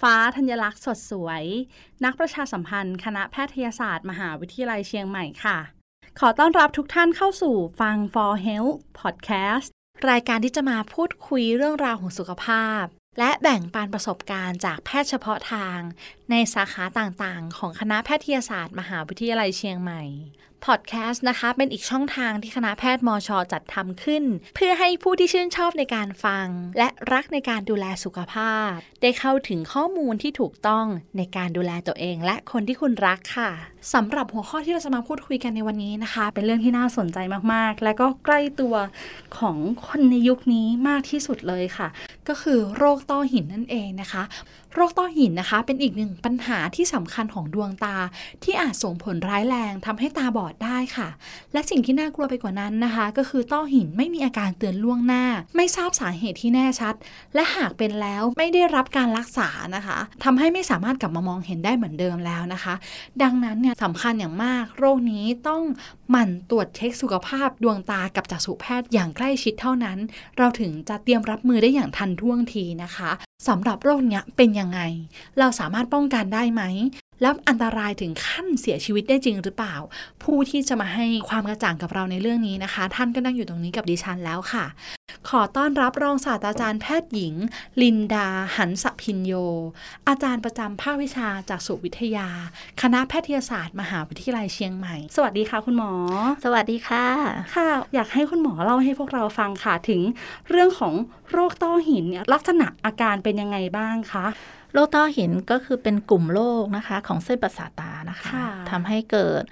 ฟ้าธัญลักษณ์สดสวย นักประชาสัมพันธ์ คณะแพทยศาสตร์ มหาวิทยาลัยเชียงใหม่ค่ะ ขอต้อนรับทุกท่านเข้าสู่ฟัง For Health Podcast รายการที่จะมาพูดคุยเรื่องราวของสุขภาพ และแบ่งปันประสบการณ์จากแพทย์เฉพาะทาง ในสาขาต่างๆ ของคณะแพทยศาสตร์ มหาวิทยาลัยเชียงใหม่ พอดแคสต์นะคะ เป็นอีกช่องทางที่คณะแพทย์มชจัดทำขึ้น เพื่อให้ผู้ที่ชื่นชอบในการฟัง และรักในการดูแลสุขภาพ ได้เข้าถึงข้อมูลที่ถูกต้องในการดูแลตัวเอง และคนที่คุณรักค่ะสำหรับหัวข้อที่เราจะมาพูดคุยกันในวันนี้นะคะ เป็นเรื่องที่น่าสนใจมากๆ และก็ใกล้ตัวของคนในยุคนี้มากที่สุดเลยค่ะ ก็คือโรคต้อหินนั่นเองนะคะ โรคต้อหินนะคะ เป็นอีกหนึ่งปัญหาที่สำคัญของดวงตา ที่อาจส่งผลร้ายแรงทำให้ตาบอดได้ค่ะ และสิ่งที่น่ากลัวไปกว่านั้นนะคะ ก็คือต้อหินไม่มีอาการเตือนล่วงหน้า ไม่ทราบสาเหตุที่แน่ชัด และหากเป็นแล้วไม่ได้รับการรักษานะคะทำให้ไม่สามารถกลับมามองเห็นได้เหมือนเดิมแล้วนะคะ ดังนั้นเนี่ยสำคัญอย่างมาก โรคนี้ต้องหมั่นตรวจเช็คสุขภาพดวงตากับจักษุแพทย์อย่างใกล้ชิดเท่านั้น เราถึงจะเตรียมรับมือได้อย่างทันท่วงทีนะคะสำหรับโรคเนี้ยเป็นยังไง เราสามารถป้องกันได้ไหม แล้วอันตรายถึงขั้นเสียชีวิตได้จริงหรือเปล่า ผู้ที่จะมาให้ความกระจ่างกับเราในเรื่องนี้นะคะ ท่านก็นั่งอยู่ตรงนี้กับดิฉันแล้วค่ะ ขอต้อนรับรองศาสตราจารย์แพทย์หญิง ลินดา หันสพินโย อาจารย์ประจำภาควิชาจากสุวิทยา คณะแพทยศาสตร์ มหาวิทยาลัยเชียงใหม่ สวัสดีค่ะคุณหมอ สวัสดีค่ะ ค่ะ อยากให้คุณหมอเล่าให้พวกเราฟังค่ะถึง เรื่องของโรคต้อหินเนี่ยลักษณะอาการเป็นยังไงบ้างคะ โรคต้อหินก็คือเป็นกลุ่มโรคนะคะของเส้นประสาทตานะคะค่ะทำให้เกิด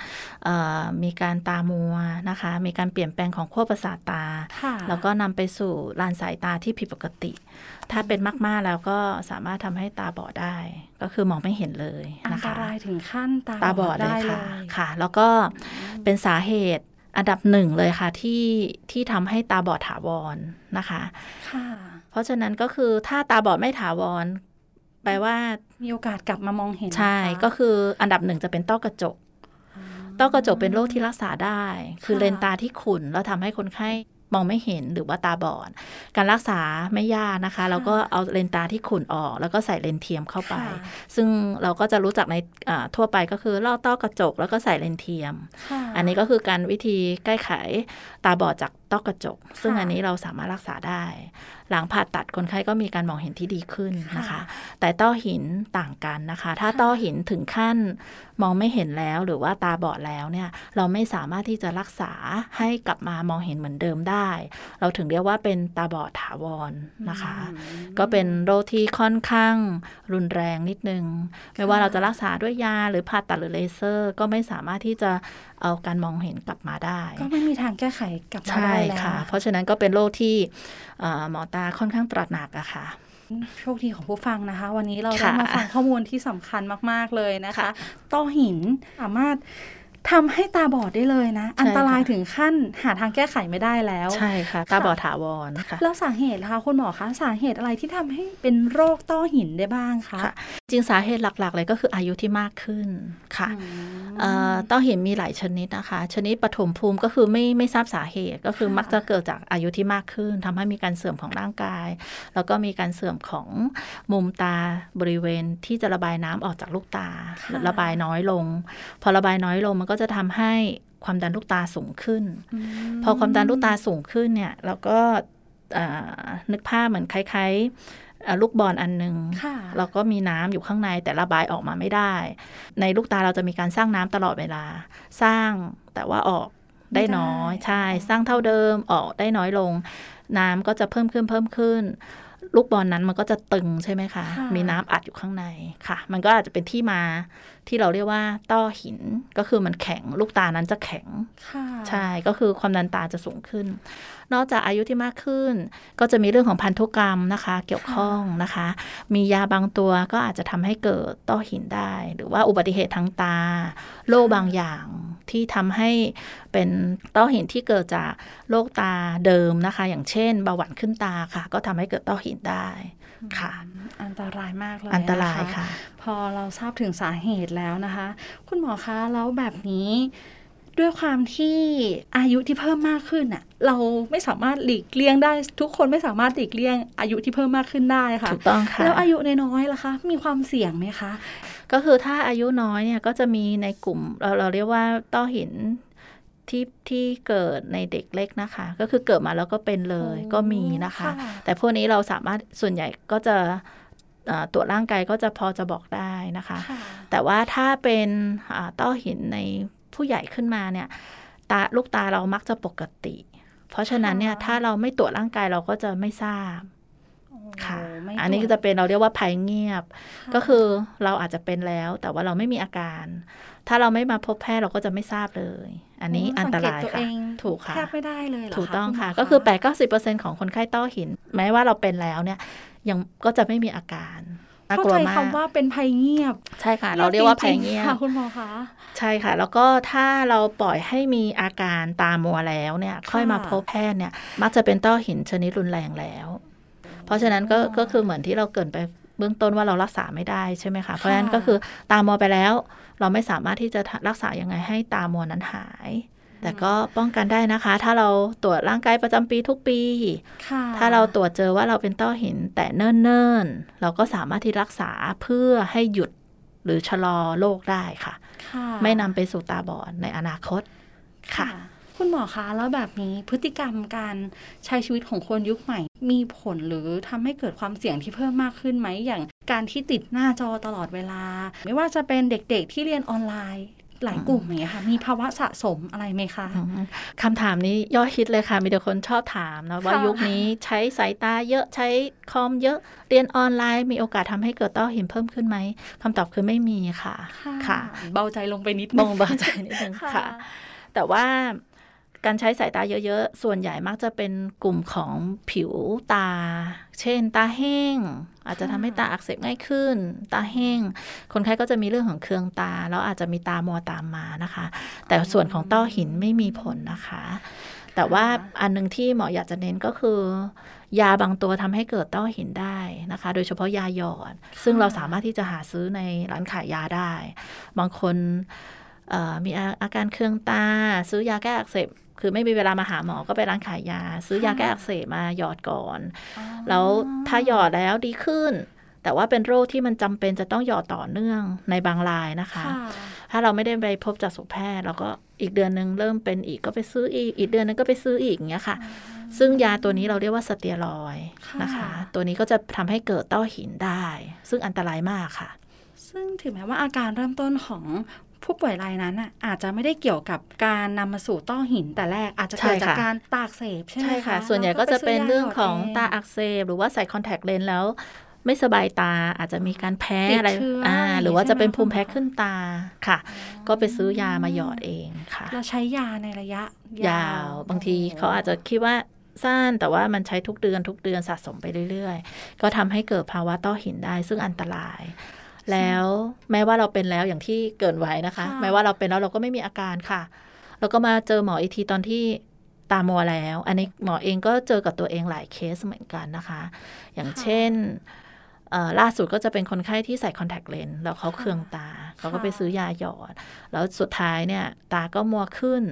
เอ่อมีการตามัวนะคะ มีการเปลี่ยนแปลงของขั้วประสาทตาค่ะแล้วก็นำไปสู่ลานสายตาที่ผิดปกติ ถ้าเป็นมากๆแล้วก็สามารถทำให้ตาบอดได้ ก็คือมองไม่เห็นเลยอันนะตคะรายถึงขั้นตาตาบอดเลได้ยเลค่ะยค่ะ แล้วก็เป็นสาเหตุอันดับหนึ่งเลยค่ะที่ที่ทำให้ตาบอดถาวรนะคะ ค่ะ เพราะฉะนั้นก็คือถ้าตาบอดไม่ถาวร แปลว่ามีโอกาสกลับมามองเห็น ใช่นะคะก็คืออันดับหนึ่งจะเป็นต้อกระจก ต้อกระจกเป็นโรคที่รักษาได้ คือค่ะเลนส์ตาที่ขุ่นแล้วทำให้คนไข้ มองไม่เห็นหรือว่าตาบอด การรักษาไม่ยากนะคะ เราก็เอาเลนส์ตาที่ขุ่นออก แล้วก็ใส่เลนส์เทียมเข้าไปค่ะซึ่งเราก็จะรู้จักในอ่าทั่วไปก็คือลอกต้อกระจก แล้วก็ใส่เลนส์เทียมค่ะอันนี้ก็คือการวิธีแก้ไขตาบอดจากต้อกระจก ซึ่งค่ะอันนี้เราสามารถรักษาได้ หลังผ่าตัดคนไข้ก็มีการมองเห็นที่ดีขึ้นนะคะค่ะแต่ต้อหินต่างกันนะคะ ถ้าค่ะต้อหินถึงขั้นมองไม่เห็นแล้วหรือว่าตาบอดแล้วเนี่ยเราไม่สามารถที่จะรักษาให้กลับมามองเห็นเหมือนเดิมได้เราถึงเรียกว่าเป็นตาบอดถาวรนะคะอืมก็เป็นโรคที่ค่อนข้างรุนแรงนิดนึง ไม่ว่าเราจะรักษาด้วยยาหรือผ่าตัดหรือเลเซอร์ ก็ไม่สามารถที่จะเอาการมองเห็นกลับมาได้ ก็ไม่มีทางแก้ไขกลับมาใช่ได้แล้วค่ะ เพราะฉะนั้นก็เป็นโรคที่เอ่อหมอตาค่อนข้างตระหนักอะค่ะโชคดีของผู้ฟังนะคะ วันนี้เราได้ค่ะมาฟังข้อมูลที่สำคัญมาก ๆ เลยนะคะค่ะต้อหินสามารถ ทำให้ตาบอดได้เลยนะ อันตรายถึงขั้นหาทางแก้ไขไม่ได้แล้ว ใช่ค่ะ ตาบอดถาวรค่ะแล้วสาเหตุล่ะคะคุณหมอคะสาเหตุอะไรที่ทำให้เป็นโรคต้อหินได้บ้างคะค่ะจริงสาเหตุหลักๆ เลยก็คืออายุที่มากขึ้นค่ะอืมเอ่อต้อหินมีหลายชนิดนะคะ ชนิดปฐมภูมิก็คือไม่ไม่ทราบสาเหตุก็คือค่ะมักจะเกิดจากอายุที่มากขึ้นทำให้มีการเสื่อมของร่างกาย แล้วก็มีการเสื่อมของมุมตาบริเวณที่จะระบายน้ำออกจากลูกตาค่ะระบายน้อยลง พอระบายน้อยลงมันก็จะทำให้ความดันลูกตาสูงขึ้นมพอความดันลูกตาสูงขึ้นเนี่ยเราก็เอ่อนึกภาพเหมือนคล้ายๆเอ่อลูกบอลอันหนึงค่ะแล้วก็มีน้ำอยู่ข้างในแต่ระบายออกมาไม่ได้ ในลูกตาเราจะมีการสร้างน้ำตลอดเวลา สร้างแต่ว่าออกได้น้อยไม่ได้ใช่ สร้างเท่าเดิมออกได้น้อยลง น้ำก็จะเพิ่มขึ้นเพิ่มขึ้น ลูกบอลนั้นมันก็จะตึงใช่ไหมคะค่ะมีน้ำอัดอยู่ข้างในค่ะ มันก็อาจจะเป็นที่มาที่เราเรียกว่าต้อหินก็คือมันแข็งลูกตานั้นจะแข็งค่ะใช่ก็คือความดันตาจะสูงขึ้น นอกจากอายุที่มากขึ้น ก็จะมีเรื่องของพันธุกรรมนะคะ เกี่ยวข้องนะคะ มียาบางตัวก็อาจจะทำให้เกิดต้อหินได้ หรือว่าอุบัติเหตุทางตา โรคบางอย่างที่ทำให้เป็นต้อหินที่เกิดจากโรคตาเดิมนะคะ อย่างเช่นเบาหวานขึ้นตาค่ะ ก็ทำให้เกิดต้อหินได้ค่ะ อันตรายมากเลยอันตรายนค่ะ พอเราทราบถึงสาเหตุแล้วนะคะ คุณหมอคะแล้วแบบนี้ ด้วยความที่อายุที่เพิ่มมากขึ้นอะเราไม่สามารถหลีกเลี่ยงได้ ทุกคนไม่สามารถหลีกเลี่ยง อายุที่เพิ่มมากขึ้นได้ค่ะถูกต้องค่ะแล้วอายุน้อยๆล่ะคะ มีความเสี่ยงไหมคะ ก็คือถ้าอายุน้อยเนี่ยก็จะมีในกลุ่มเราเราเรียกว่าต้อหินที่ที่เกิดในเด็กเล็กนะคะ ก็คือเกิดมาแล้วก็เป็นเลยโอ้ก็มีนะคะค่ะแต่พวกนี้เราสามารถส่วนใหญ่ก็จะเอ่อตรวจร่างกายก็จะพอจะบอกได้นะคะค่ะแต่ว่าถ้าเป็นอ่าต้อหินใน ผู้ใหญ่ขึ้นมาเนี่ย ตาลูกตาเรามักจะปกติ เพราะฉะนั้นเนี่ยค่ะถ้าเราไม่ตรวจร่างกายเราก็จะไม่ทราบค่ะโไม่อันนี้ตรก็วจจะเป็นเราเรียกว่าภัยเงียบะก็คือเราอาจจะเป็นแล้ว แต่ว่าเราไม่มีอาการ ถ้าเราไม่มาพบแพทย์เราก็จะไม่ทราบเลย อันนี้อันตรายสังเกตตัวค่ะเองถูกค่ะแทบไม่ได้เลยเหรอถูกต้องณหมค่ะะก็คือ8 9 0ของคนไข้ต้อหิน แม้ว่าเราเป็นแล้วเนี่ย ยังก็จะไม่มีอาการ น่าเข้ากลัวใจมากคำว่าเป็นภัยเงียบ ใช่ค่ะ เราเรียกว่าภัยจริงๆเงียค่ะบคุณหมอคะใช่ค่ะ แล้วก็ถ้าเราปล่อยให้มีอาการตามัวแล้วเนี่ย ค่อยมาพบแพทย์เนี่ย มักจะเป็นต้อหินชนิดรุนแรงแล้ว เพราะฉะนั้นก็ก็คือเหมือนที่เราเกรินไปเบื้องต้นว่าเรารักษาไม่ได้ใช่ไหมคะ เพราะฉะนั้นก็คือตามัวไปแล้ว เราไม่สามารถที่จะรักษายังไงให้ตามัวนั้นหาย แต่ก็ป้องกันได้นะคะ ถ้าเราตรวจร่างกายประจำปีทุกปีค่ะถ้าเราตรวจเจอว่าเราเป็นต้อหินแต่เนิ่นๆ เราก็สามารถที่รักษาเพื่อให้หยุดหรือชะลอโรคได้ค่ะค่ะ ไม่นำไปสู่ตาบอดในอนาคตค่ะ คุณหมอคะ แล้วแบบนี้พฤติกรรมการใช้ชีวิตของคนยุคใหม่ มีผลหรือทำให้เกิดความเสี่ยงที่เพิ่มมากขึ้นไหมอย่างการที่ติดหน้าจอตลอดเวลา ไม่ว่าจะเป็นเด็กๆที่เรียนออนไลน์ หลายกลุ่มอย่างเงี้ยค่ะ มีภาวะสะสมอะไรไหมคะอืมคำถามนี้ยอดฮิตเลยค่ะ มีแต่คนชอบถามนะว่าค่ะยุคนี้ใช้สายตาเยอะใช้คอมเยอะเรียนออนไลน์ มีโอกาสทำให้เกิดต้อหินเพิ่มขึ้นไหมคำตอบคือไม่มีค่ะ ค่ะ เบาใจลงไปนิดมองเบาใจนิดนึงค่ะ แต่ว่า การใช้สายตาเยอะๆ ส่วนใหญ่มักจะเป็นกลุ่มของผิวตา เช่น ตาแห้ง อาจจะทำให้ตาอักเสบง่ายขึ้น ตาแห้ง คนไข้ก็จะมีเรื่องของเคืองตา แล้วอาจจะมีตามัวตามมานะคะ แต่ส่วนของต้อหินไม่มีผลนะคะ แต่ว่าอันหนึงที่หมออยากจะเน้นก็คือ ยาบางตัวทำให้เกิดต้อหินได้นะคะ โดยเฉพาะยาหยอด ซึ่งเราสามารถที่จะหาซื้อในร้านขายยาได้ บางคนมีอาการเครื่องตา ซื้อยาแก้อักเสบ คือไม่มีเวลามาหาหมอก็ไปร้านขายยา ซื้อยาแก้อักเสบมาหยอดก่อน แล้วถ้าหยอดแล้วดีขึ้น แต่ว่าเป็นโรคที่มันจำเป็นจะต้องหยอดต่อเนื่องในบางรายนะคะค่ะถ้าเราไม่ได้ไปพบจักษุแพทย์เราก็อีกเดือนหนึ่งเริ่มเป็นอีกก็ไปซื้ออีก อีกเดือนหนึงก็ไปซื้ออีกอย่างเงี้ยค่ะ ซึ่งยาตัวนี้เราเรียกว่าสเตียรอยด์นะคะ ตัวนี้ก็จะทำให้เกิดต้อหินได้ ซึ่งอันตรายมากค่ะซึ่งถึงแม้ว่าอาการเริ่มต้นของ ผู้ป่วยรายนั้นอะอาจจะไม่ได้เกี่ยวกับการนำมาสู่ต้อหินแต่แรกอาจจะเกิดใช่จากค่ะการตาอักเสบใช่ไหมใช่ค่ะคะส่วนใหญ่แล้ก็ไปจะซื้เป็นยาเรื่องของหยดตาอักเสบหรือว่าใส่คอนแทคเลนส์แล้วไม่สบายตาอาจจะมีการแพ้ติดอะไรเชื้ออ่อ่าอย่างงี้หรือว่าจะเป็นใช่ไหมภูมิแพ้คุณหมอขึ้นตาค่ะ ก็ไปซื้อยามาหยอดเองค่ะเราใช้ยาในระยะ ยาว บางทีเขาอาจจะคิดว่าสั้นแต่ว่ามันใช้ทุกเดือนทุกเดือนสะสมไปเรื่อย ๆ ก็ทำให้เกิดภาวะต้อหินได้ซึ่งอันตราย แล้วแม้ว่าเราเป็นแล้วอย่างที่เกรินไว้นะคะค่ะแม้ว่าเราเป็นแล้วเราก็ไม่มีอาการค่ะแล้วก็มาเจอหมออีกทีตอนที่ตามัวแล้ว อันนี้หมอเองก็เจอกับตัวเองหลายเคสเหมือนกันนะคะ อย่างเช่นเอ่อล่าสุดก็จะเป็นคนไข้ที่ใส่คอนแทคเลนส์แล้วเขาเคืองตา เขาก็ไปซื้อยาหยอด แล้วสุดท้ายเนี่ย ตาก็มัวขึ้น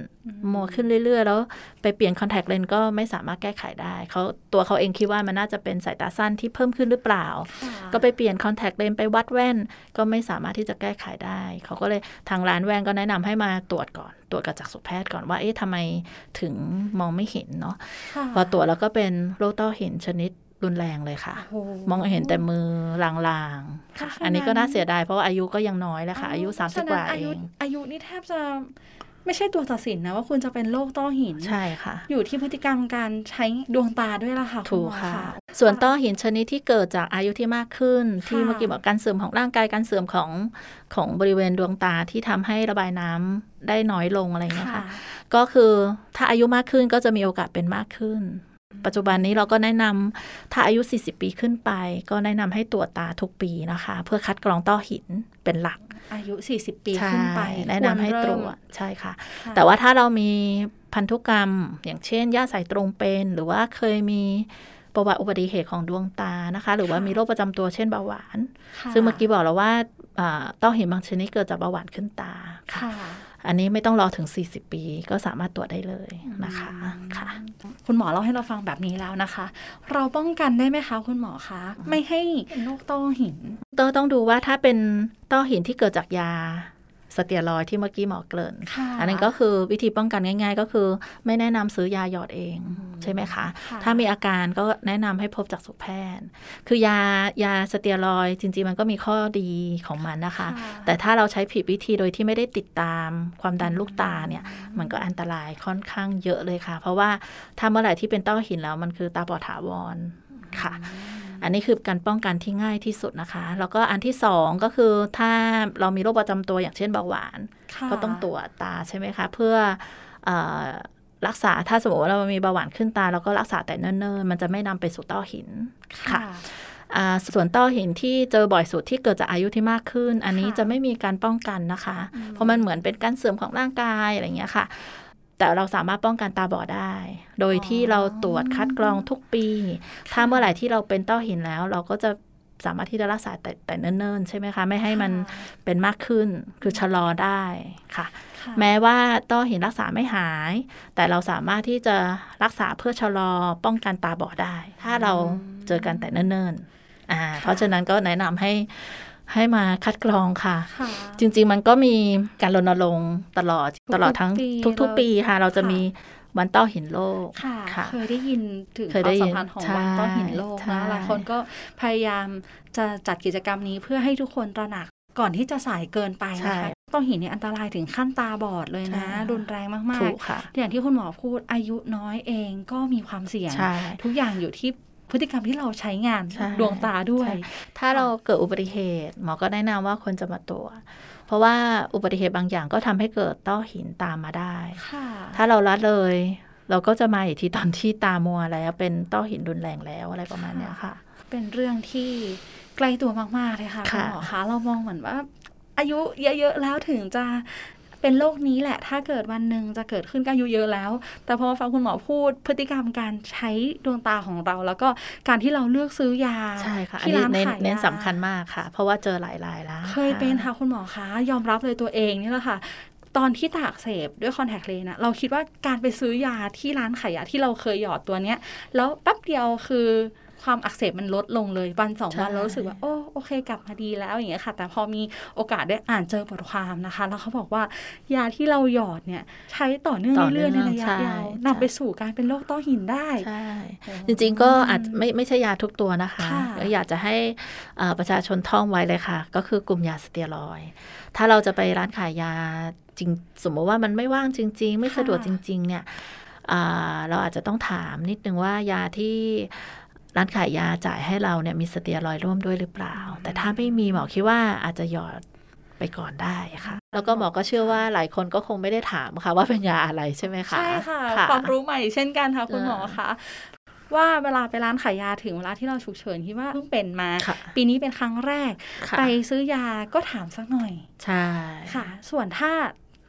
มัวขึ้นเรื่อย ๆ แล้วไปเปลี่ยนคอนแทคเลนส์ก็ไม่สามารถแก้ไขได้เขาตัวเขาเองคิดว่ามันน่าจะเป็นสายตาสั้นที่เพิ่มขึ้นหรือเปล่าค่ะก็ไปเปลี่ยนคอนแทคเลนส์ไปวัดแว่น ก็ไม่สามารถที่จะแก้ไขได้ เขาก็เลยทางร้านแว่นก็แนะนำให้มาตรวจก่อน ตรวจกับจักษุแพทย์ก่อนว่าเอ๊ะทำไมถึงมองไม่เห็นเนาะค่ะพอตรวจแล้วก็เป็นโรคต้อหินชนิด รุนแรงเลยค่ะโอ้โหมองเห็นแต่มือลางๆค่ะเพราะฉะนั้นอันนี้ก็น่าเสียดายเพราะว่าอายุก็ยังน้อยแล้วค่ะ อายุฉะ30นั้นกว่าอาเอยุงอายุนี่แทบจะไม่ใช่ตัวตัดสินนะว่าคุณจะเป็นโรคต้อหิน ใช่ค่ะ อยู่ที่พฤติกรรมการใช้ดวงตาด้วยล่ะค่ะถูกณหมอค่ะ ส่วนต้อหินชนิดที่เกิดจากอายุที่มากขึ้น ที่ค่ะเมื่อกี้บอกการเสื่อมของร่างกายการเสื่อมของของบริเวณดวงตาที่ทำให้ระบายน้ำได้น้อยลงอะไรอย่างเงี้ยค่ะค่ะ ก็คือถ้าอายุมากขึ้นก็จะมีโอกาสเป็นมากขึ้น ปัจจุบันนี้เราก็แนะนำถ้าอายุ 40 ปีขึ้นไป ก็แนะนำให้ตรวจตาทุกปีนะคะ เพื่อคัดกรองต้อหินเป็นหลัก อายุ 40 ปีใช่ขึ้นไป แนะนำให้ควตรเมวจใช่ค่ะค่ะ แต่ว่าถ้าเรามีพันธุกรรม อย่างเช่นย่าสายตรงเป็น หรือว่าเคยมีประวัติอุบัติเหตุของดวงตานะคะ หรือว่ามีโรคประจำตัวเช่นเบาหวานค่ะซึ่งเมื่อกี้บอกแล้วว่าอ่าต้อหินบางชนิดเกิดจากเบาหวานขึ้นตาค่ะค่ะ อันนี้ไม่ต้องรอถึง 40 ปี ก็สามารถตรวจได้เลยนะคะค่ะ คุณหมอเล่าให้เราฟังแบบนี้แล้วนะคะ เราป้องกันได้ไหมคะคุณหมอคะไม่ให้เป็นโรคต้อหินก็ต้องดูว่าถ้าเป็นต้อหินที่เกิดจากยาสเตียรอยด์ที่เมื่อกี้หมอเกริ่นค่ะอันนั้นก็คือวิธีป้องกันง่าย ๆ ก็คือ ไม่แนะนำซื้อยาหยอดเอง ใช่ไหมคะค่ะถ้ามีอาการก็แนะนำให้พบจากสุแพทย์ คือยายาสเตียรอยด์จริง ๆ มันก็มีข้อดีของมันนะคะค่ะแต่ถ้าเราใช้ผิดวิธีโดยที่ไม่ได้ติดตามความดันลูกตาเนี่ยมันก็อันตรายค่อนข้างเยอะเลยค่ะ เพราะว่าถ้าเมื่อไหร่ที่เป็นต้อหินแล้วมันคือตาบอดถาวรค่ะอันนี้คือการป้องกันที่ง่ายที่สุดนะคะ แล้วก็อันที่สองก็คือถ้าเรามีโรคประจำตัวอย่างเช่นเบาหวานค่ะก็ต้องตรวจตาใช่ไหมคะ เพื่อเออ รักษาถ้าสมมติว่าเรามีเบาหวานขึ้นตาเราก็รักษาแต่เนิ่นๆ มันจะไม่นำไปสู่ต้อหินค่ะอ่าส่วนต้อหินที่เจอบ่อยสุดที่เกิดจากอายุที่มากขึ้น อันนี้ค่ะจะไม่มีการป้องกันนะคะอืมเพราะมันเหมือนเป็นการเสื่อมของร่างกายอะไรอย่างเงี้ยค่ะ แต่เราสามารถป้องกันตาบอดได้ โดยที่เราตรวจคัดกรองทุกปี ถ้าเมื่อไหร่ที่เราเป็นต้อหินแล้ว เราก็จะสามารถที่จะรักษาแต่แต่เนิ่นๆ ใช่ไหมคะ ไม่ให้มันค่ะเป็นมากขึ้น คือชะลอได้ค่ะค่ะ แม้ว่าต้อหินรักษาไม่หาย แต่เราสามารถที่จะรักษาเพื่อชะลอป้องกันตาบอดได้ ถ้าเราเจอกันแต่เนิ่นๆอ่า เพราะฉะนั้นก็แนะนำให้ให้มาคัดกรองค่ะค่ะจริง ๆ มันก็มีการรณรงค์ตลอดทุกๆตลอดทั้งปีทุก ๆ ปีค่ะ เราจะค่ะมีวันต้อหินโลกค่ะค่ะเคยได้ยินถึงเคยคได้วามยิสันมพันธ์ของใช่วันต้อหินโลกใช่นะหลายคนก็พยายามจะจัดกิจกรรมนี้เพื่อให้ทุกคนตระหนัก ก่อนที่จะสายเกินไปนะคะต้อหินเนี่ยอันตรายถึงขั้นตาบอดเลยนะใช่รุนแรงมากถูกค่ะๆอย่างที่คุณหมอพูดอายุน้อยเองก็มีความเสี่ยงใช่ทุกอย่างอยู่ที่พฤติกรรมที่เราใช้งานใช่ดวงตาด้วยใช่ถ้าเราเกิดอุบัติเหตุหมอก็แนะนำว่าควรจะมาตรวจเพราะว่าอุบัติเหตุบางอย่างก็ทำให้เกิดต้อหินตามมาได้ค่ะถ้าเราละเลย เราก็จะมาอีกทีตอนที่ตามัวแล้วเป็นต้อหินรุนแรงแล้วอะไรประมาณเนี้ยค่ะ เป็นเรื่องที่ ใกล้ตัวมาก ๆ เลยค่ะคุณค่ะหมอคะเรามองเหมือนว่า อายุเยอะๆแล้วถึงจะเป็นโรคนี้แหละ ถ้าเกิดวันหนึ่งจะเกิดขึ้นก็อายุเยอะแล้ว แต่พอมาฟังคุณหมอพูดพฤติกรรมการใช้ดวงตาของเรา แล้วก็การที่เราเลือกซื้อยาใช่ค่ะอันที่นี้ร้านเน้นขายเน้นยาสำคัญมากค่ะ เพราะว่าเจอหลายรายแล้ว เคยเป็นค่ะคุณหมอคะยอมรับเลยตัวเองนี่แหละค่ะตอนที่ตากเสพด้วยคอนแทคเลนส์อะเราคิดว่าการไปซื้อยาที่ร้านขายยาที่เราเคยหยอดตัวเนี้ย แล้วแป๊บเดียวคือ ความอักเสบมันลดลงเลยวันสองวันใช่เรารู้สึกว่าโอ้โอเค กลับมาดีแล้วอย่างเงี้ยค่ะ แต่พอมีโอกาสได้อ่านเจอบทความนะคะ แล้วเขาบอกว่ายาที่เราหยอดเนี่ยใช้ต่อเนื่องต่อเนื่เรื่อองยๆในระยะใช่ยาวใช่นำไปสู่การเป็นโรคต้อหินได้ใช่จริงๆก็อาจไม่ไม่ใช่ยาทุกตัวนะคะค่ะก็อยากจะให้เอ่อประชาชนท่องไว้เลยค่ะ ก็คือกลุ่มยาสเตียรอยด์ถ้าเราจะไปร้านขายยาจริง สมมติว่ามันไม่ว่างจริง ๆ ไม่สะดวกจริง ๆ เนี่ยอ่าเราอาจจะต้องถามนิดนึงว่ายาที่ ร้านขายยาจ่ายให้เราเนี่ยมีสเตียรอยด์ร่วมด้วยหรือเปล่า แต่ถ้าไม่มีหมอคิดว่าอาจจะหยอดไปก่อนได้ค่ะ แล้วก็หมอก็เชื่อว่าหลายคนก็คงไม่ได้ถามค่ะ ว่าเป็นยาอะไรใช่ไหมคะใช่ค่ะะความรู้ใหม่เช่นกันค่ะคุณหมออ่าคะว่าเวลาไปร้านขายยาถึงเวลาที่เราฉุกเฉินที่ว่าเพิ่งเป็นมาค่ะปีนี้เป็นครั้งแรกค่ะไปซื้อยาก็ถามสักหน่อย ใช่ค่ะ ส่วนถ้า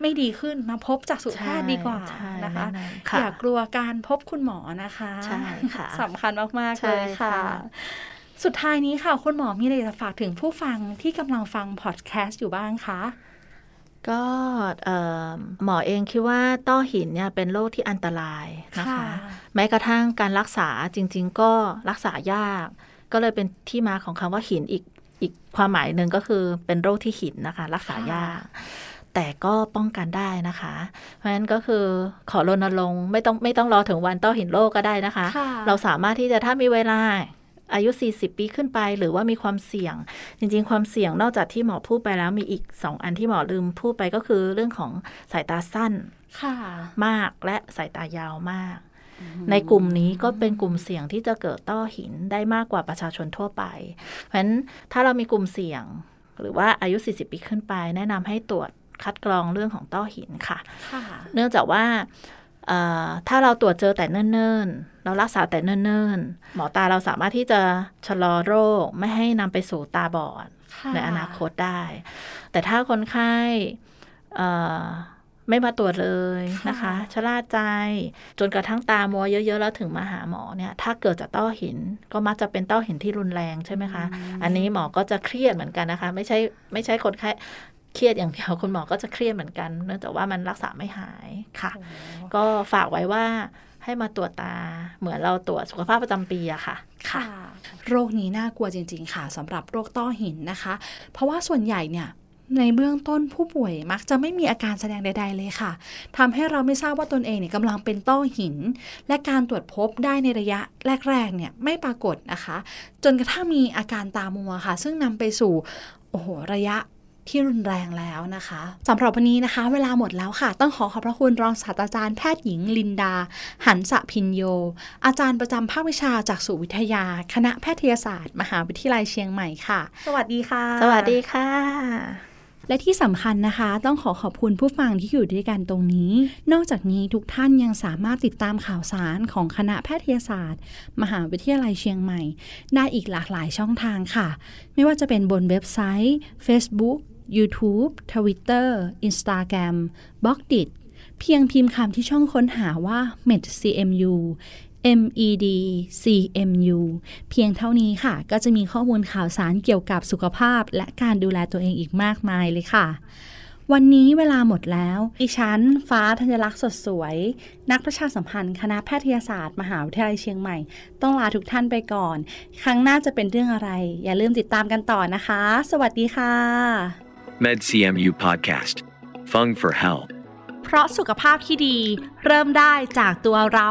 ไม่ดีขึ้นมาพบจากสุแพทย์ดีกว่าใช่นะคะแนะนำค่ะอย่ากลัวการพบคุณหมอนะคะใช่ค่ะสำคัญมากๆใช่เลยค่ะค่ะ สุดท้ายนี้ค่ะ คุณหมอมีอะไรจะฝากถึงผู้ฟังที่กำลังฟังพอดแคสต์อยู่บ้างคะก็เอ่อหมอเองคิดว่าต้อหินเนี่ยเป็นโรคที่อันตรายนะคะค่ะแม้กระทั่งการรักษาจริง ๆ ก็รักษายาก ก็เลยเป็นที่มาของคำว่าหินอีกอีกความหมายหนึ่งก็คือเป็นโรคที่หินนะคะ รักษายาก แต่ก็ป้องกันได้นะคะ เพราะฉะนั้นก็คือขอรณรงค์ไม่ต้องไม่ต้องรอถึงวันต้อหินโรคก็ได้นะคะค่ะเราสามารถที่จะถ้ามีเวลาอายุ 40 ปีขึ้นไป หรือว่ามีความเสี่ยง จริง ๆ ความเสี่ยงนอกจากที่หมอพูดไปแล้วมีอีก 2 อันที่หมอลืมพูดไปก็คือเรื่องของสายตาสั้นค่ะมากและสายตายาวมาก ในกลุ่มนี้ก็เป็นกลุ่มเสี่ยงที่จะเกิดต้อหินได้มากกว่าประชาชนทั่วไป เพราะฉะนั้นถ้าเรามีกลุ่มเสี่ยง หรือว่าอายุ 40 ปีขึ้นไป แนะนำให้ตรวจ คัดกรองเรื่องของต้อหินค่ะค่ะเนื่องจากว่าเอ่อถ้าเราตรวจเจอแต่เนิ่นๆ เรารักษาแต่เนิ่นๆ หมอตาเราสามารถที่จะชะลอโรคไม่ให้นำไปสู่ตาบอดค่ะในอนาคตได้ แต่ถ้าคนไข้เอ่อไม่มาตรวจเลยนะคะชะล่าใจ จนกระทั่งตามัวเยอะ ๆ แล้วถึงมาหาหมอเนี่ย ถ้าเกิดจากต้อหินก็มักจะเป็นต้อหินที่รุนแรงใช่ไหมคะ อันนี้หมอก็จะเครียดเหมือนกันนะคะ ไม่ใช่ไม่ใช่คนไข้ เครียดอย่างเดียวคุณหมอก็จะเครียดเหมือนกัน เนื่องจากว่ามันรักษาไม่หายค่ะ ก็ฝากไว้ว่าให้มาตรวจตาเหมือนเราตรวจสุขภาพประจำปีอะค่ะค่ะ โรคนี้น่ากลัวจริง ๆ ค่ะสำหรับโรคต้อหินนะคะ เพราะว่าส่วนใหญ่เนี่ยในเบื้องต้นผู้ป่วยมักจะไม่มีอาการแสดงใด ๆ เลยค่ะทำให้เราไม่ทราบว่าตนเองเนี่ยกำลังเป็นต้อหิน และการตรวจพบได้ในระยะแรกๆเนี่ยไม่ปรากฏนะคะ จนกระทั่งมีอาการตามัวค่ะ ซึ่งนำไปสู่โอ้โหระยะ ที่รุนแรงแล้วนะคะสำหรับวันนี้นะคะ เวลาหมดแล้วค่ะ ต้องขอขอบพระคุณรองศาสตราจารย์แพทย์หญิงลินดา หันสะพินโย อาจารย์ประจำภาควิชาจากสุวิทยา คณะแพทยศาสตร์ มหาวิทยาลัยเชียงใหม่ค่ะ สวัสดีค่ะ สวัสดีค่ะและที่สำคัญนะคะ ต้องขอขอบคุณผู้ฟังที่อยู่ด้วยกันตรงนี้ นอกจากนี้ทุกท่านยังสามารถติดตามข่าวสารของคณะแพทยศาสตร์ มหาวิทยาลัยเชียงใหม่ ได้อีกหลากหลายช่องทางค่ะ ไม่ว่าจะเป็นบนเว็บไซต์ Facebook YouTube Twitter Instagram b l o g d i t เพียงพิมพ์คำที่ช่องค้นหาว่า medcmu med cmu เพียงเท่านี้ค่ะ ก็จะมีข้อมูลข่าวสารเกี่ยวกับสุขภาพ และการดูแลตัวเองอีกมากมายเลยค่ะ วันนี้เวลาหมดแล้วดิฉัน ฟ้าธัญลักษณ์สดสวย นักประชาสัมพันธ์ คณะแพทยศาสตร์ มหาวิทยาลัยเชียงใหม่ ต้องลาทุกท่านไปก่อน ครั้งหน้าจะเป็นเรื่องอะไร อย่าลืมติดตามกันต่อนะคะ สวัสดีค่ะ MedCMU Podcast. Fung for Health. เพราะสุขภาพที่ดีเริ่มได้จากตัวเรา